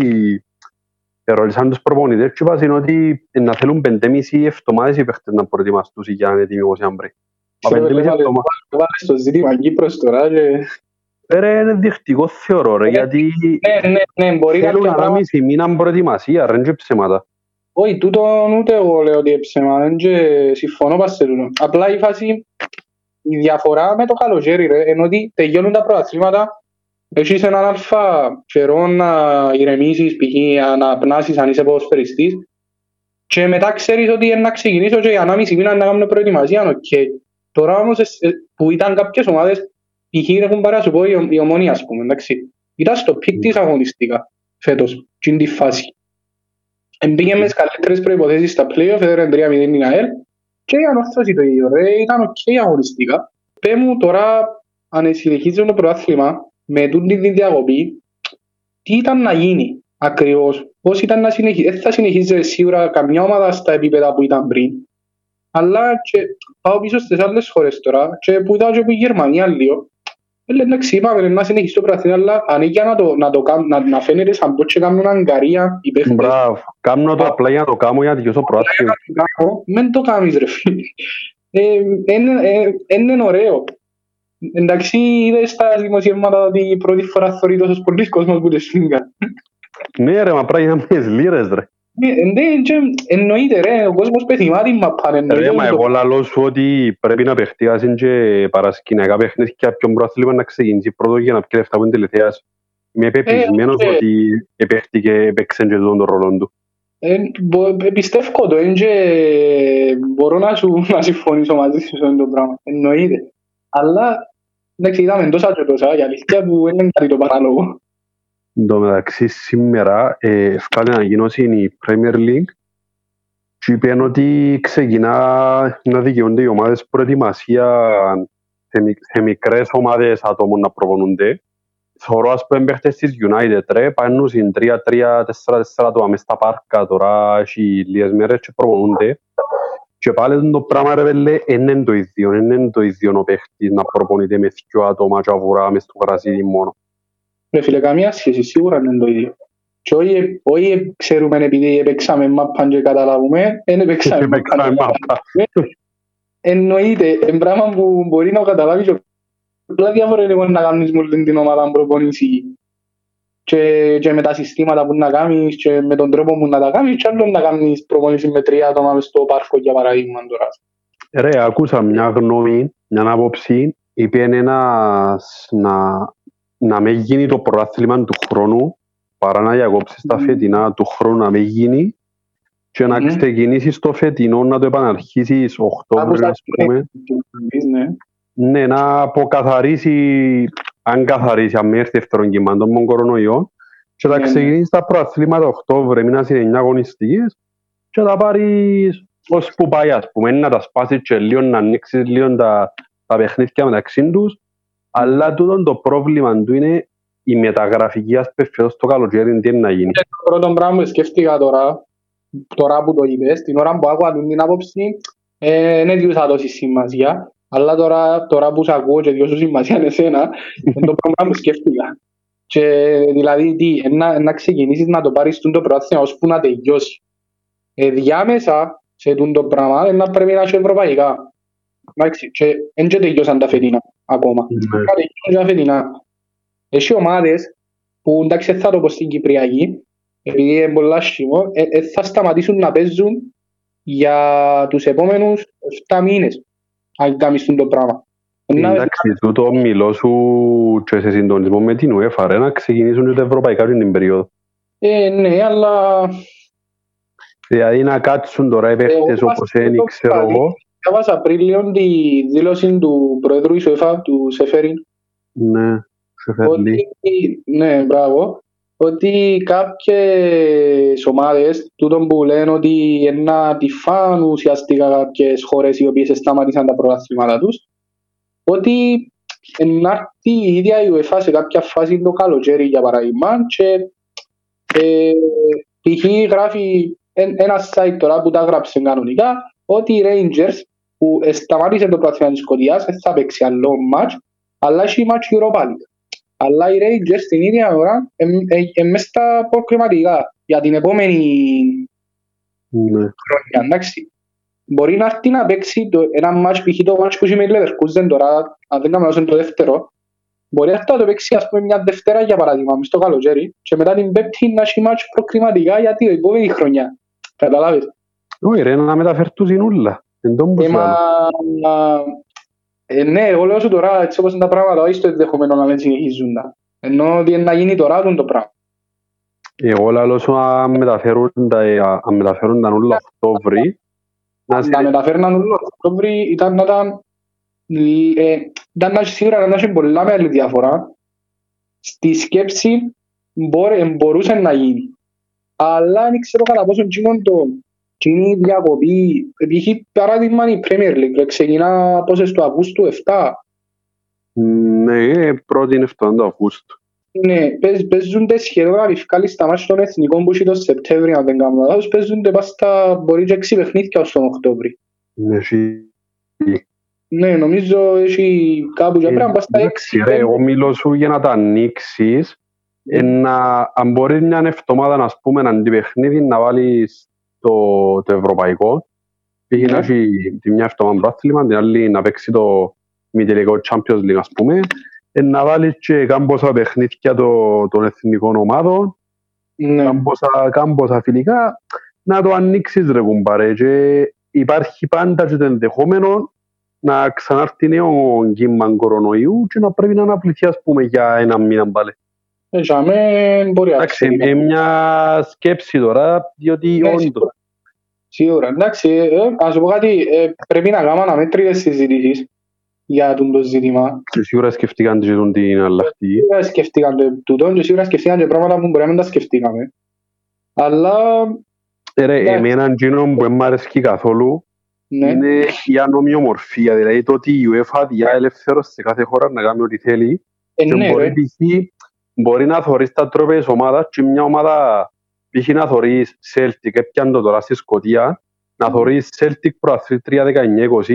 ερώτησαν τους προπονητές και είπαν ότι ε, να θέλουν πεντέμιση εβδομάδες οι παίχτες να προετοιμαστούν για να είναι έτοιμοι όπως αν πρέπει. Μα Ξέρω, πεντέμιση έβαλε- εβδομάδες. Βάλε στο ζήτημα Κύπρος τώρα και... Ρε, είναι δεικτικό θεωρώ ρε, Ε, γιατί Ναι, ναι, ναι, μπορεί θέλουν κάποια πράγματα... ανάμιση μήνα προετοιμασία, ρε, είναι και ψέματα. Όχι, τούτο ούτε εγώ λέω ότι είναι ψέμα, δεν και συμφωνώ πας σε τούτο. Απλά η φάση, η διαφορά με το καλοκαίρι ρε, ενώ ότι τελειώνουν τα πρωταθλήματα, έχεις έναν αλφα καιρό να ηρεμήσεις, π.χ. να πνάσεις αν είσαι ποδοσφαιριστής και μετά ξέρεις ότι είναι να ξεκινήσω και για ενάμιση μήνα να κάνουμε προετοιμασία, οκ. Τώρα όμως ε, ε, που ήταν κάποιες ομάδες, π.χ. έχουν πάρει να σου πω η, η Ομόνοια, ας πούμε, εντάξει. Ήταν στο peak της αγωνιστικά φέτος, και είναι τη φάση. Μπήκε με τις καλύτερες προϋποθέσεις στα play-off, έδερε 3-0 την ΑΕΛ και η Ανόρθωση το ίδιο. Ρε, ήταν οκ αγωνιστικά. Πέ μου τώρα, αν συνεχίζει το πρωτάθλημα με τούτη τη διακοπή, τι ήταν να γίνει ακριβώς, πώς ήταν να συνεχίσει. Δεν θα συνεχίζει σίγουρα καμιά ομάδα στα επίπεδα που ήταν πριν, αλλά και πάω πίσω στις άλλες χώρες τώρα και που είδα και που η Γερμανία λίγο. Ε, Λέει, εντάξει, είπαμε να συνεχίσει το πρωτάθλημα, αλλά αν είναι για να, το, να, το, κάνουν- να, να φαίνεται σαν πως και κάνουν αγκαρία οι παίχτες. Μπράβο. Κάνω το απλά για να το κάνω για να τελειώσω προάθλημα. κάνω, μεν το κάνεις ρε φίλε. Ε, είναι- ε, Είναι ωραίο. Εντάξει, είδες στα δημοσιεύματα ότι η πρώτη φορά θωρεί τόσος πολλής κόσμος που τις σφίγγαν. Ναι ρε, μα πρέπει να με λίρες ρε. Ε, ναι, και Εννοείται ρε, ο κόσμος πεθυμά την μαπάν. εννοείται Ρε, μα ότι το- εγώ λαλώ σου ότι πρέπει να παιχτιάσουν και παρασκηνιακά παιχνίδια και ποιον προάθλημα να ξεκινήσει πρώτος για να πιει λεφτά από την τηλεθέαση. Είμαι πεπισμένος ε. ότι επέχτηκε, έπαιξε και τον ρόλο του. Ε, μπο- ε, Πιστεύω το, ε, και μπορώ να σου να συμφωνήσω μαζί σου σε αυτό το πράγμα. Εννοείται. Αλλά, εντάξει, είδαμε τόσα και τόσα, η αλήθεια που δεν είναι κάτι το παράλογο. Εν τω μεταξύ σήμερα ε, ευκάλε ανακοίνωση η Premier League και είπε ότι ξεκινά να δικαιούνται οι ομάδες προετοιμασία σε, μικ- σε μικρές ομάδες ατόμων να προπονούνται. Θεωρώ ας πούμε παίχτες της United ρε, πάνε στην 3-3-4-4 το μες στα πάρκα τώρα έχει λίγες μέρες και προπονούνται. Και πάλι το πράγμα ρε πέλε είναι το ίδιο, είναι το ίδιο ο παίχτης να προπονείται με δυο άτομα και αβουρά μες στο γρασίδι μόνο. Ρε φίλε, καμία σχέση, σίγουρα είναι το ίδιο. Και όχι, όχι ξέρουμε επειδή έπαιξαμε μάπαν και καταλάβουμε, δεν έπαιξαμε Παίξαμε μάπαν. μάπα. Εννοείται, είναι πράγμα που μπορεί να καταλάβεις και απλά διαφορετικό είναι να κάνεις με όλη την ομάδα προπονήσει και, και με τα συστήματα που να κάνεις και με τον τρόπο που να τα κάνεις και άλλο να κάνεις προπονήσεις με τρία άτομα μες στο πάρκο για παράδειγμα τώρα. Ρε, άκουσα μια γνώμη, μια άποψη, είπε ένας να, να με γίνει το πρωτάθλημα του χρόνου, παρά να διακόψεις τα Μμμ. φετινά του χρόνου να με γίνει και να Μμμ. ξεκινήσεις το φετινό να το επαναρχίσεις Οκτώβριο, Άκουσα, ας πούμε. Ναι. Ναι, να αποκαθαρίσει, αν καθαρίσει, αν με έρθει δεύτερον κύμα τον κορονοϊό και να Ναι, ναι. ξεκινήσεις τα προαθλήματα Οκτώβριο, μήνας είναι 9 αγωνιστικές και να πάρεις ως που πάει, ας πούμε, να τα σπάσεις και λίγο, να ανοίξεις λίγο τα, τα παιχνίδια μεταξύ τους, αλλά τούτο το πρόβλημα του είναι η μεταγραφική ασπεφιός το καλοκαίρι τι είναι να γίνει. Και το πρώτο πράγμα που σκέφτηκα τώρα, τώρα που το είπες, την ώρα που άκουγα την άποψη, ε, δεν της θα δώσει σημασία. Αλλά τώρα, τώρα που σε ακούω και διώσω σημασία είναι εσένα, είναι το πράγμα που σκέφτηκα. Και δηλαδή τι, να, να ξεκινήσεις να το πάρεις το πρωτάθλημα ώσπου να τελειώσει. Ε, διάμεσα σε το πράγμα ε, να πρέπει να έχει ευρωπαϊκά. Εντάξει, και δεν και τελειώσαν τα φετινά ακόμα. Ναι. Θα τελειώσουν τα φετινά. Έχει ομάδες που εντάξει θα το πω στην Κυπριακή, επειδή είναι πολλά σχήμο, ε, ε, θα σταματήσουν να παίζουν για τους επόμενους 7 μήνες αν κάνεις το πράγμα. Να- Εντάξει, τούτο μιλώ σου και σε συντονισμό με την UEFA ρε, να ξεκινήσουν και τα ευρωπαϊκά την περίοδο. Ε, ναι, αλλά Δηλαδή να κάτσουν τώρα οι παίχτες Εγώ όπως βάζω είναι, το ξέρω πάλι. εγώ. Διάβασα πριν λίγο τη δήλωση του Προέδρου της UEFA, του Σεφέριν, Ναι, σε φέρνει. ότι, ναι, μπράβο, ότι κάποιες ομάδες, τούτο που λένε ότι να τη φάνε ουσιαστικά κάποιες χώρες οι οποίες σταματήσαν τα πρωταθλήματα τους, ότι να έρθει η ίδια η UEFA σε κάποια φάση το καλοκαίρι για παράδειγμα και ε, π.χ. γράφει εν- ένα site τώρα που τα γράψε κανονικά ότι οι Rangers που σταμάτησε το πρωτάθλημα της Σκοτίας δεν θα παίξει άλλο match αλλά έχει match Europa League. Αλλά οι Rangers την ίδια ώρα είναι μέσα στα προκριματικά για την επόμενη Ναι. χρόνια, εντάξει. Μπορεί να έρθει να παίξει το, ένα μάτς, π.χ. το μάτς που έχει με τη Leverkusen τώρα, αν δεν κάνω λάθος είναι το δεύτερο, μπορεί να έρθει να το παίξει ας πούμε μια Δευτέρα για παράδειγμα, μες στο καλοκαίρι και μετά την Πέμπτη να έχει μάτς προκριματικά για την επόμενη χρονιά. Καταλάβεις; Όχι ρε, να μεταφερτούν την ούλα. Εν τόν που Ε, σου μα, λέω. ε, ναι, εγώ λέω σου τώρα, έτσι όπως είναι τα πράγματα, όχι στο ενδεχομένο να δεν συνεχίζουν τα. Ενώ ότι είναι να γίνει τώρα τον το πράγμα. Εγώ λαλώ σου αν μεταφέρουν τα, ε, αν μεταφέρουν τα ούλα Οκτώβρη, να Να σε- μεταφέρναν όλο το Οκτώβρη ήταν να ήταν, ε, ήταν να έχει σίγουρα να έχει πολλά μεγάλη διαφορά. Στη σκέψη μπορεί, μπορούσε να γίνει. Αλλά δεν ξέρω κατά πόσο εκείνον το εκείνη η διακοπή, π.χ. παράδειγμα η Premier League ρε, ξεκινά πόσες του Αυγούστου 7. Ναι, πρώτη είναι 7 του Αυγούστου. Ναι, παίζ- παίζονται σχεδόν να ευκάλεις τα μάτια των εθνικών που έχει το Σεπτέμβριο, αν δεν κάνω λάθος, παίζονται πας στα μπορεί και έξι παιχνίδια ως τον Οκτώβρη. Ναι, εσύ. Ναι, νομίζω έχει κάπου για πρέπει να πας στα Εντάξει, έξι. ρε, εγώ μιλώ σου για να τα ανοίξεις, ε, να, αν μπορεί μια εβδομάδα να πούμε αντί παιχνίδι να βάλεις το, το ευρωπαϊκό πήγε Ναι. να έχει τη μια εβδομάδα πράθλημα, την άλλη να παίξει το μη τελικό Champions League ας πούμε ε, να βάλεις και κάμποσα παιχνίδια το, των εθνικών ομάδων Ναι. κάμποσα, κάμποσα φιλικά να το ανοίξεις ρε κουμπάρε και υπάρχει πάντα και το ενδεχόμενο να ξανάρθει νέο κύμα κορονοϊού και να πρέπει να αναπληθεί ας πούμε για ένα μήνα πάλι. Ε, για μέ μπορεί να Εντάξει, ξέρει. είναι μια σκέψη τώρα, διότι Ναι, όντως σίγουρα. Σίγουρα, εντάξει, ε, ας σου πω κάτι, ε, πρέπει να κάνουμε αναμέτρητες συζητήσεις για τον το ζήτημα. και σίγουρα σκεφτήκαν και τον την αλλαχτή. Σίγουρα σκεφτήκαν το τούτο και σίγουρα σκεφτήκαν και πράγματα που μπορεί να μην τα σκεφτήκαμε. Αλλά, Ε, Ρε, Ναι. εμένα εκείνο που δεν μ' αρέσκει καθόλου ναι, είναι η ανομοιομορφία, δηλαδή το ότι η UEFA διά ελεύθερος σε κάθε χώρα να κάνει ό,τι θέλει ε, και ναι, μπορεί, ρε. π.χ. μπορεί να θωρείς τα τρόπες ομάδας και μια ομάδα π.χ. να θωρείς Celtic, έπιαν το τώρα στη Σκοτία, να θωρείς Celtic προαθλήτρια 19-20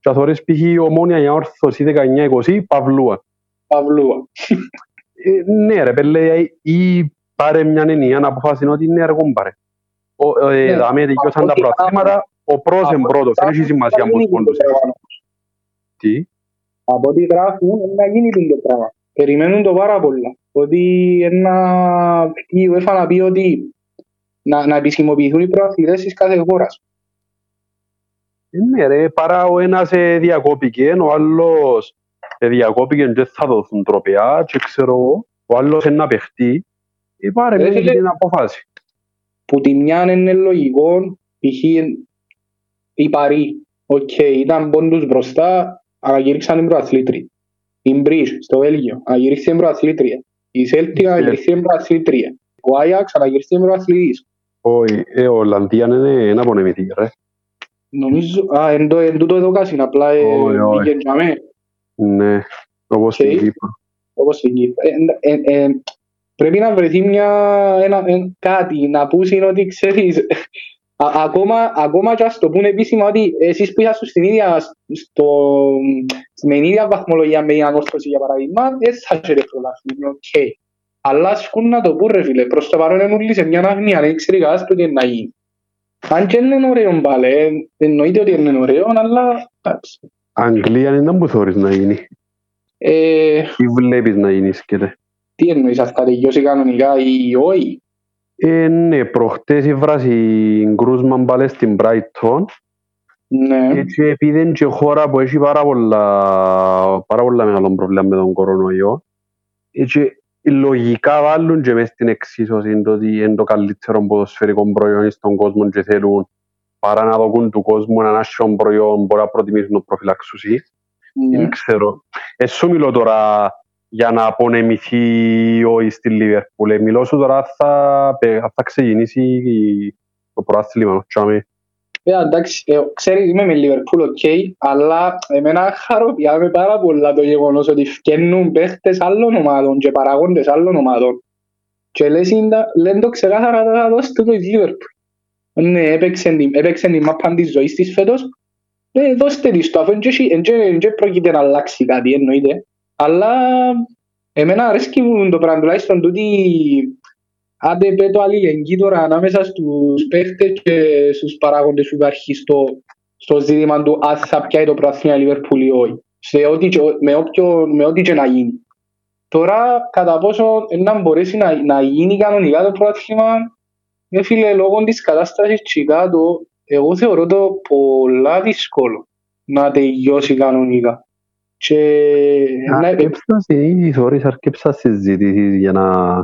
και να θωρείς π.χ. Ομόνια για όρθωση 19-20 Παυλούα. Παυλούα. Ε, ναι ρε πέλε, ή πάρε μια ενιαία αποφάση ότι είναι έργο πάρε. Ο- ε, Ναι. Δάμε δικαιώσαν τα Από ό,τι προαθλήματα, ο πρώτος είναι Από πρώτος, δεν έχει σημασία να πώς γίνει πόντους. το πράγμα. Τι, Από ό,τι γράφουν, είναι να γίνει το πράγμα. Περιμένουν το πάρα πολλά. Ότι ένα, η UEFA να πει ότι να, να επισημοποιηθούν οι προαθλητές της κάθε χώρας. Ε, ναι ρε, παρά ο ένας ε, διακόπηκε, ο άλλος ε, διακόπηκε και δεν θα δοθούν τρόπαια και ξέρω εγώ, ο άλλος είναι να παιχτεί. Ε, πάρε Ρε, μια φίλε. την αποφάση. που τη μια είναι λογικό, π.χ. η Παρή, οκ, ήταν πόντους μπροστά, ανακήρυξαν την πρωταθλήτρια. Η Μπριζ στο Βέλγιο, ανακήρυξε την πρωταθλήτρια. Η Celtic ανακήρυξε την πρωταθλήτρια. Ο Άγιαξ ανακήρυξε την πρωταθλητής. Όχι, ε, ο Ολλανδία είναι εν απονεμήθη ρε. Νομίζω, α, εν, το, εν τούτο εδώ κάσι, απλά ε, Όχι, όχι. μπήκε για μέ, Ναι, όπως Οκ. στην Κύπρο. όπως εκεί. Ε, ε, ε, πρέπει να βρεθεί μια, ένα, ε, κάτι, να πούσει ότι ξέρεις, Α- ακόμα, ακόμα και ας το πούνε επίσημα ότι εσείς που είσαστε στην ίδια, στο, στην ίδια βαθμολογία με την ανόρθωση για παράδειγμα, δεν θα έχετε πρωτάθλημα, οκ. Αλλά ας πούν να το πούν ρε φίλε, προς το παρόν είναι όλοι σε μια αγνία, δεν ξέρει κανένας το τι είναι να γίνει. Αν και είναι ωραίο πάλι, ε, εννοείται ότι είναι ωραίο, αλλά εντάξει. Αγγλία είναι που θεωρείς να γίνει. Ε, Τι βλέπεις να γίνεις σκέτε. τι εννοείς, αν θα τελειώσει κανονικά ή όχι. Ε, ναι, προχτές έβρασε κρούσμα πάλι στην Brighton Ναι, και επειδή είναι και χώρα που έχει πάρα πολλά, πάρα πολλά μεγάλο πρόβλημα με τον κορονοϊό και λογικά βάλουν και μες στην εξίσωση το ότι είναι το καλύτερο ποδοσφαιρικό προϊόν στον κόσμο και θέλουν παρά να δοκούν του κόσμου έναν άσχημο προϊόν μπορεί να προτιμήσουν το προφυλαξουσί. ναι. Δεν ξέρω. Εσύ μιλώ τώρα για να απονεμηθεί όχι στη Λίβερπουλ. Ε, Μιλώ σου τώρα θα, πε- θα ξεκινήσει η- το προάθλημα. τσάμε. Ε, εντάξει, ε, ξέρεις είμαι με Liverpool, οκ, αλλά εμένα χαροποιάμε πάρα πολλά το γεγονός ότι φκένουν παίχτες άλλων ομάδων και παραγόντες άλλων ομάδων. Και λες, είναι- λένε το ξεκάθαρα τώρα δώστε το η Liverpool. Ναι, έπαιξε την- έπαιξε την μάπα της ζωής της φέτος. Ναι, δώστε της το, αφού εν και- εν και- εν και πρόκειται να αλλάξει κάτι, εννοείται. Αλλά εμένα αρέσκει μου το πράγμα, τουλάχιστον τούτη άντε πέ το αλληλεγγύη τώρα ανάμεσα στους παίχτες και στους παράγοντες που υπάρχει στο, στο ζήτημα του αν θα πιάει το πρωτάθλημα Λιβερπούλ ή όχι. Σε ό,τι, και- με, όποιο, με ό,τι και να γίνει. Τώρα, κατά πόσο να μπορέσει να, να γίνει κανονικά το πρωτάθλημα, ε, φίλε, λόγω της κατάστασης εκεί κάτω, εγώ θεωρώ το πολλά δύσκολο να τελειώσει κανονικά. Και να, Αρκέψα ή θεωρείς αρκέψα συζητήσεις για να...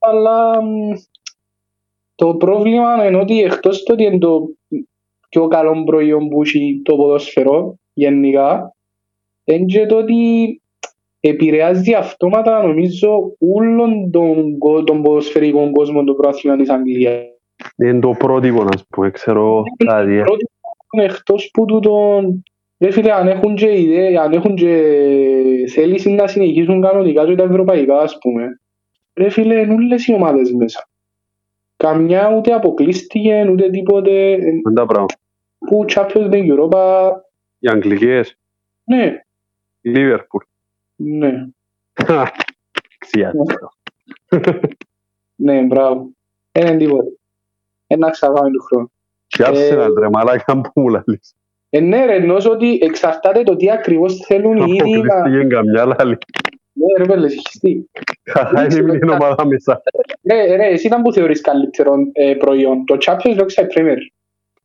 αλλά μ, το πρόβλημα είναι ότι εκτός το ότι είναι το πιο καλό προϊόν που έχει το ποδοσφαιρό γενικά είναι και το ότι επηρεάζει αυτόματα νομίζω όλον τον, κο- τον ποδοσφαιρικό κόσμο του πρόθυμα της Αγγλίας. Είναι το πρότυπο, να πούμε, ξέρω κάτι. ε. Πρώτη εκτός που τούτον ρε φίλε αν έχουν και ιδέα, αν έχουν και θέληση να συνεχίσουν κανονικά και τα ευρωπαϊκά ας πούμε ρε φίλε είναι όλες οι ομάδες μέσα. Καμιά ούτε αποκλείστηκε ούτε τίποτε Είναι τα πράγματα. που Champions League Europa Οι Αγγλικές, ναι, η Λίβερπουλ. ναι, Ξιάτικα. ναι μπράβο. Δεν είναι τίποτε. Ένα ξαβάμε του χρόνου. Και Arsenal, ρε μαλάκα που μου λαλείς. Ε, ναι ρε, εννοώ ότι εξαρτάται το τι ακριβώς θέλουν οι ίδιοι να... Αποκλείστηκε καμιά λαλή. Ναι ρε πέλε, συγχυστή. Χαχά είναι μια ομάδα μέσα. Ρε, ρε, εσύ ήταν που θεωρείς καλύτερο ε, προϊόν, το Champions League ή Premier;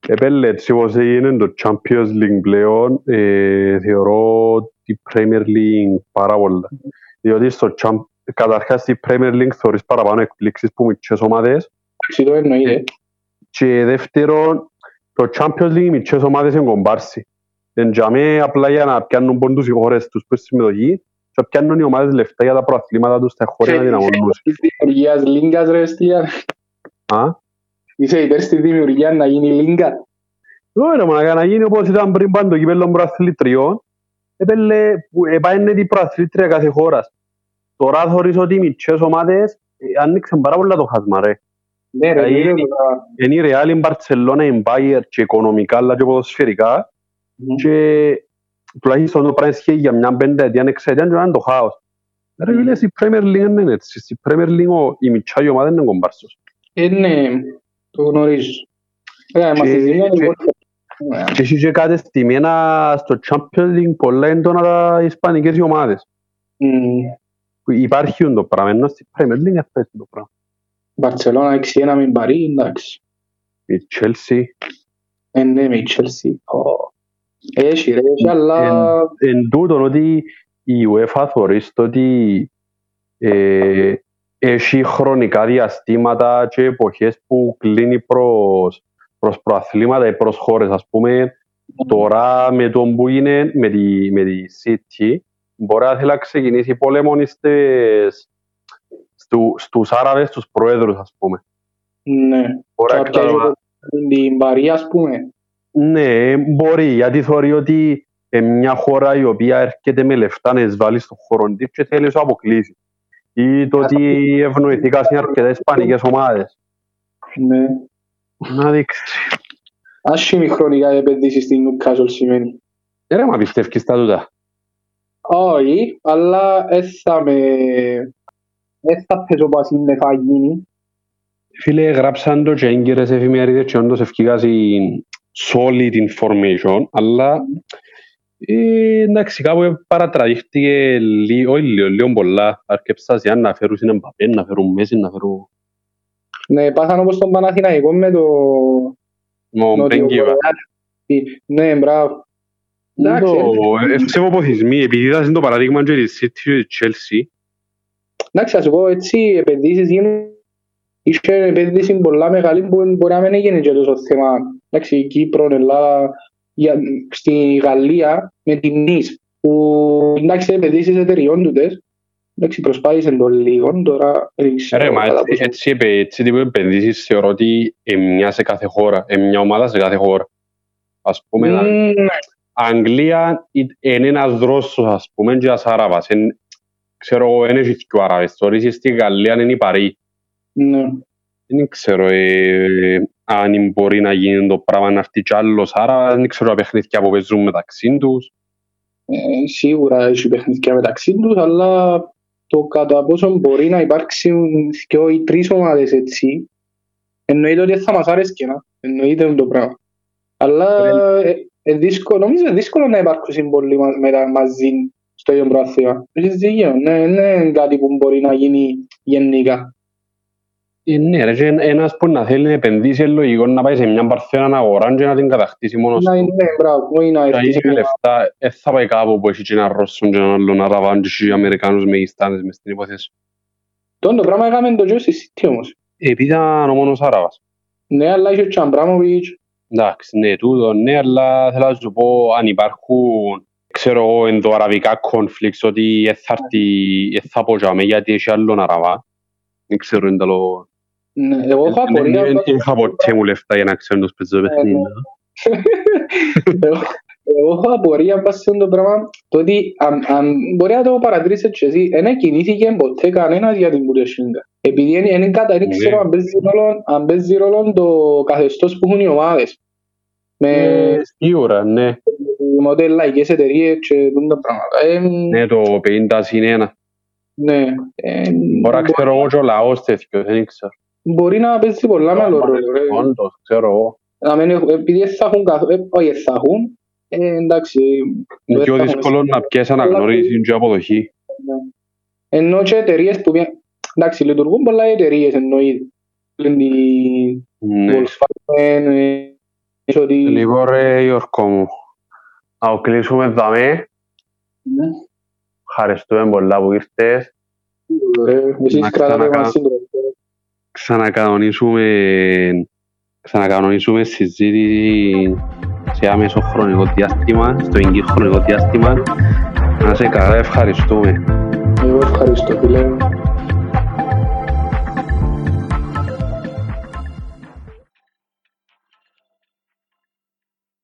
Επέλε, έτσι όπως έγινε το Champions League πλέον, ε, θεωρώ τη Premier League πάρα πολλά. Διότι στο Champ... καταρχάς στη Premier League θεωρείς παραπάνω εκπλήξεις που μικρές ομάδες Εντάξει, το εννοείται. και δεύτερον, το Champions League οι μικρές ομάδες είναι κομπάρσι. Εν τζαμέ απλά για να πιάνουν πόντους οι χώρες τους προς τη συμμετοχή και πιάνουν οι ομάδες λεφτά για τα προαθλήματα τους στα χώρια να δυναμώνουν. Της δημιουργίας Λίγκας ρε Στίαν. Α, Είσαι υπέρ στη δημιουργίας να γίνει Λίγκα. Ωραία, μα να γίνει όπως ήταν πριν πάνω το κύπελλο προαθλητριών, επέλε, που επάνε την προαθλήτρια κάθε χώρας. Τώρα θεωρείς ότι οι μικρές ομάδες ε, άνοιξαν πάρα πολλά το χάσμα, ρε. Ναι ρε, Ε, είναι είναι- τώρα. Είναι η Real, η Barcelona, η Bayern και οικονομικά αλλά και ποδοσφαιρικά και τουλάχιστον το πράγμα ισχύει για μια πενταετία, εξαετία και να είναι το χάος. Ρε φίλες, στη Premier League δεν είναι έτσι. Στη Premier League ο- η μικρά η ομάδα είναι κομπάρσος. Ε, ναι, το γνωρίζω. Ε, είμαστε Και- στη Λίγκα, και- λοιπόν. Ναι. Και έχει και κάτι στημένα στο Champions League πολλά έντονα τα ισπανικές οι ομάδες. Μμ. που υπάρχει το πράγμα, ενώ στη Premier League αυτό είναι το πράγμα. Μπαρτσελώνα 6-1 με την Παρί, εντάξει. Η Chelsea, Ε, ναι, με η Chelsea. Ω. Έχει ρε, έχει, αλλά... εν τούτον ότι η UEFA θεωρείς το ότι ε, έχει χρονικά διαστήματα και εποχές που κλείνει προς, προς προαθλήματα ή προς χώρες, ας πούμε, τώρα με τον που είναι με τη, με τη City, μπορεί να θέλει να ξεκινήσει πόλεμο στις, στου, στους Άραβες, στους πρόεδρους, ας πούμε. Ναι. Μπορεί να Κάποια καταλαβα- την Παρί, ας πούμε. Ναι, μπορεί, γιατί θεωρεί ότι ε, μια χώρα η οποία έρχεται με λεφτά να εισβάλλει στον χώρο της και θέλει να σου αποκλείσει. Ή το ότι ευνοηθήκα σε αρκετές ισπανικές ομάδες. Ναι. Να δείξει. Άσχημη χρονικά η επενδύση στην Newcastle σημαίνει. Ε, Ρε, μα πιστεύεις τα τούτα. Όχι, αλλά δεν θα με... Δεν θα παίζω πας είναι θα γίνει. Φίλε, γράψαν το και έγκυρες εφημερίδες και όντως ευκήγασαν solid information, αλλά ε, εντάξει, κάπου παρατραγήχτηκε λίγο, όχι λίγο, λίγο πολλά. Αρκεψάς για να φέρουν στην Εμπαπέ, να φέρουν Μέση, να φέρουν... Ναι, πάθαν όπως τον Παναθηναϊκό με το... Μο Νότιο Μπέγκεβα. Κορεάτη. Ναι, μπράβο. Εντάξει, Το ευσεβοποθισμοί, επειδή είδασαν το παραδείγμα και της City και της Chelsea, Εντάξει, θα σου πω έτσι, οι επενδύσεις γίνουν... Είχε επένδυση πολλά μεγάλη που μπορεί να μην έγινε και τόσο θέμα. Εντάξει, η Κύπρο, η Ελλάδα, για- στη Γαλλία με την ΝΙΣ που εντάξει επενδύσεις εταιριών τούτες εντάξει προσπάθησαν το λίγο τώρα δεν ξέρω Ρε, μα κατά έτσι, πόσο- έτσι, επε- έτσι τύπου επενδύσεις θεωρώ ότι εμιάς σε κάθε χώρα, εμιάς ομάδας σε κάθε χώρα. Ας πούμε, Μμμ, ναι. Αγγλία ε- είναι ένας Ρώσος, ας πούμε, και ένας Άραβας. Εν- Ξέρω εγώ, δεν έχει και ο Άραβες. Τώρα είσαι στη Γαλλία, είναι η Παρή. ναι. Δεν ξέρω ε, αν μπορεί να γίνει το πράγμα να έρθει κι άλλος Άραβας. Δεν ξέρω τα παιχνίδια που παίζουν μεταξύ τους. Ε, σίγουρα έχει παιχνίδια μεταξύ τους αλλά το κατά πόσο μπορεί να υπάρξουν και οι τρεις ομάδες έτσι εννοείται ότι θα μας άρεσε να εννοείται το πράγμα αλλά ε, ε, δύσκολο, νομίζω είναι δύσκολο να υπάρξουν πολλοί μα- μετα- μαζί στο ίδιο πρόθυμα. Έχεις δίκιο, ναι, ναι, είναι κάτι που μπορεί να γίνει γενικά. Ε, ναι, ρε, και ένας που να θέλει να επενδύσει είναι λογικό να πάει σε μια παρθένα αγορά και να την κατακτήσει μόνος Να του. είναι, ναι, μπράβο, όχι να Τα έρθει σε ίδια μια- λεφτά δεν θα πάει κάπου που έχει και έναν Ρώσον και έναν άλλον Αραβάν και έχει Αμερικάνους μεγιστάνες μες στην υπόθεση. Τον το πράγμα έκαμε το Τζο στη City όμως. Επειδή ήταν ο μόνος Άραβας. Ναι, αλλά είχε και ο Αμπράμοβιτς. Εντάξει, ναι, τούτο, ναι, αλλά θέλω να σου πω αν υπάρχουν ξέρω εγώ, ενδοαραβικά conflicts ότι δεν θα έρθει, δεν θα πω για μέ, γιατί έχει άλλον Αραβά. Δεν ξέρω, είναι το... Ναι, εγώ έχω απορία. Δεν είχα ποτέ μου λεφτά για να ξέρω τους παίζω παιχνίδια. Εγώ- Εγώ έχω απορία πας σε αυτό το πράγμα το ότι αν, αν μπορεί να το παρατηρήσεις και εσύ δεν κινήθηκε ποτέ κανένας για την Bundesliga. Επειδή είναι, είναι κατά, δεν Ναι. ξέρω αν παίζει ρόλο, αν παίζει ρόλο το καθεστώς που έχουν οι ομάδες. Με Ε, Σίγουρα, ναι. Μοντέλα, λαϊκές εταιρείες και τούτα τα πράγματα. Ε, Ναι, το 50 συν 1. ναι. Ε, Μπορεί να ξέρω εγώ και ο λαός τέτοιο, δεν ξέρω. Μπορεί να παίζει πολλά μεγάλο ρόλο. ρε. Όντως, ξέρω εγώ. Να μην έχουν- Επειδή δεν θα έχουν καθ- ε, όχι δεν θα έχουν, ε, εντάξει. Είναι δεν πιο θα έχουν δύσκολο να πιέσει αναγνώριση και αποδοχή. Ενώ και εταιρείες που πια- εντάξει λειτουργούν πολλά οι εταιρείες εννοείται. Λένε η Ναι. Volkswagen, ε, ίσως ότι... Λοιπόν ρε Γιώργο μου, να το κλείσουμε δαμέ. Ναι. Ευχαριστούμε πολλά που ήρθες. Ε, Εσείς Να κρατάτε ξανακα- μας σύντομα. Ξανακανονίσουμε, ξανακανονίσουμε συζήτηση σε άμεσο χρονικό διάστημα, στο εγγύ χρονικό διάστημα. Να σε καλά, ευχαριστούμε. Εγώ ευχαριστώ φίλε.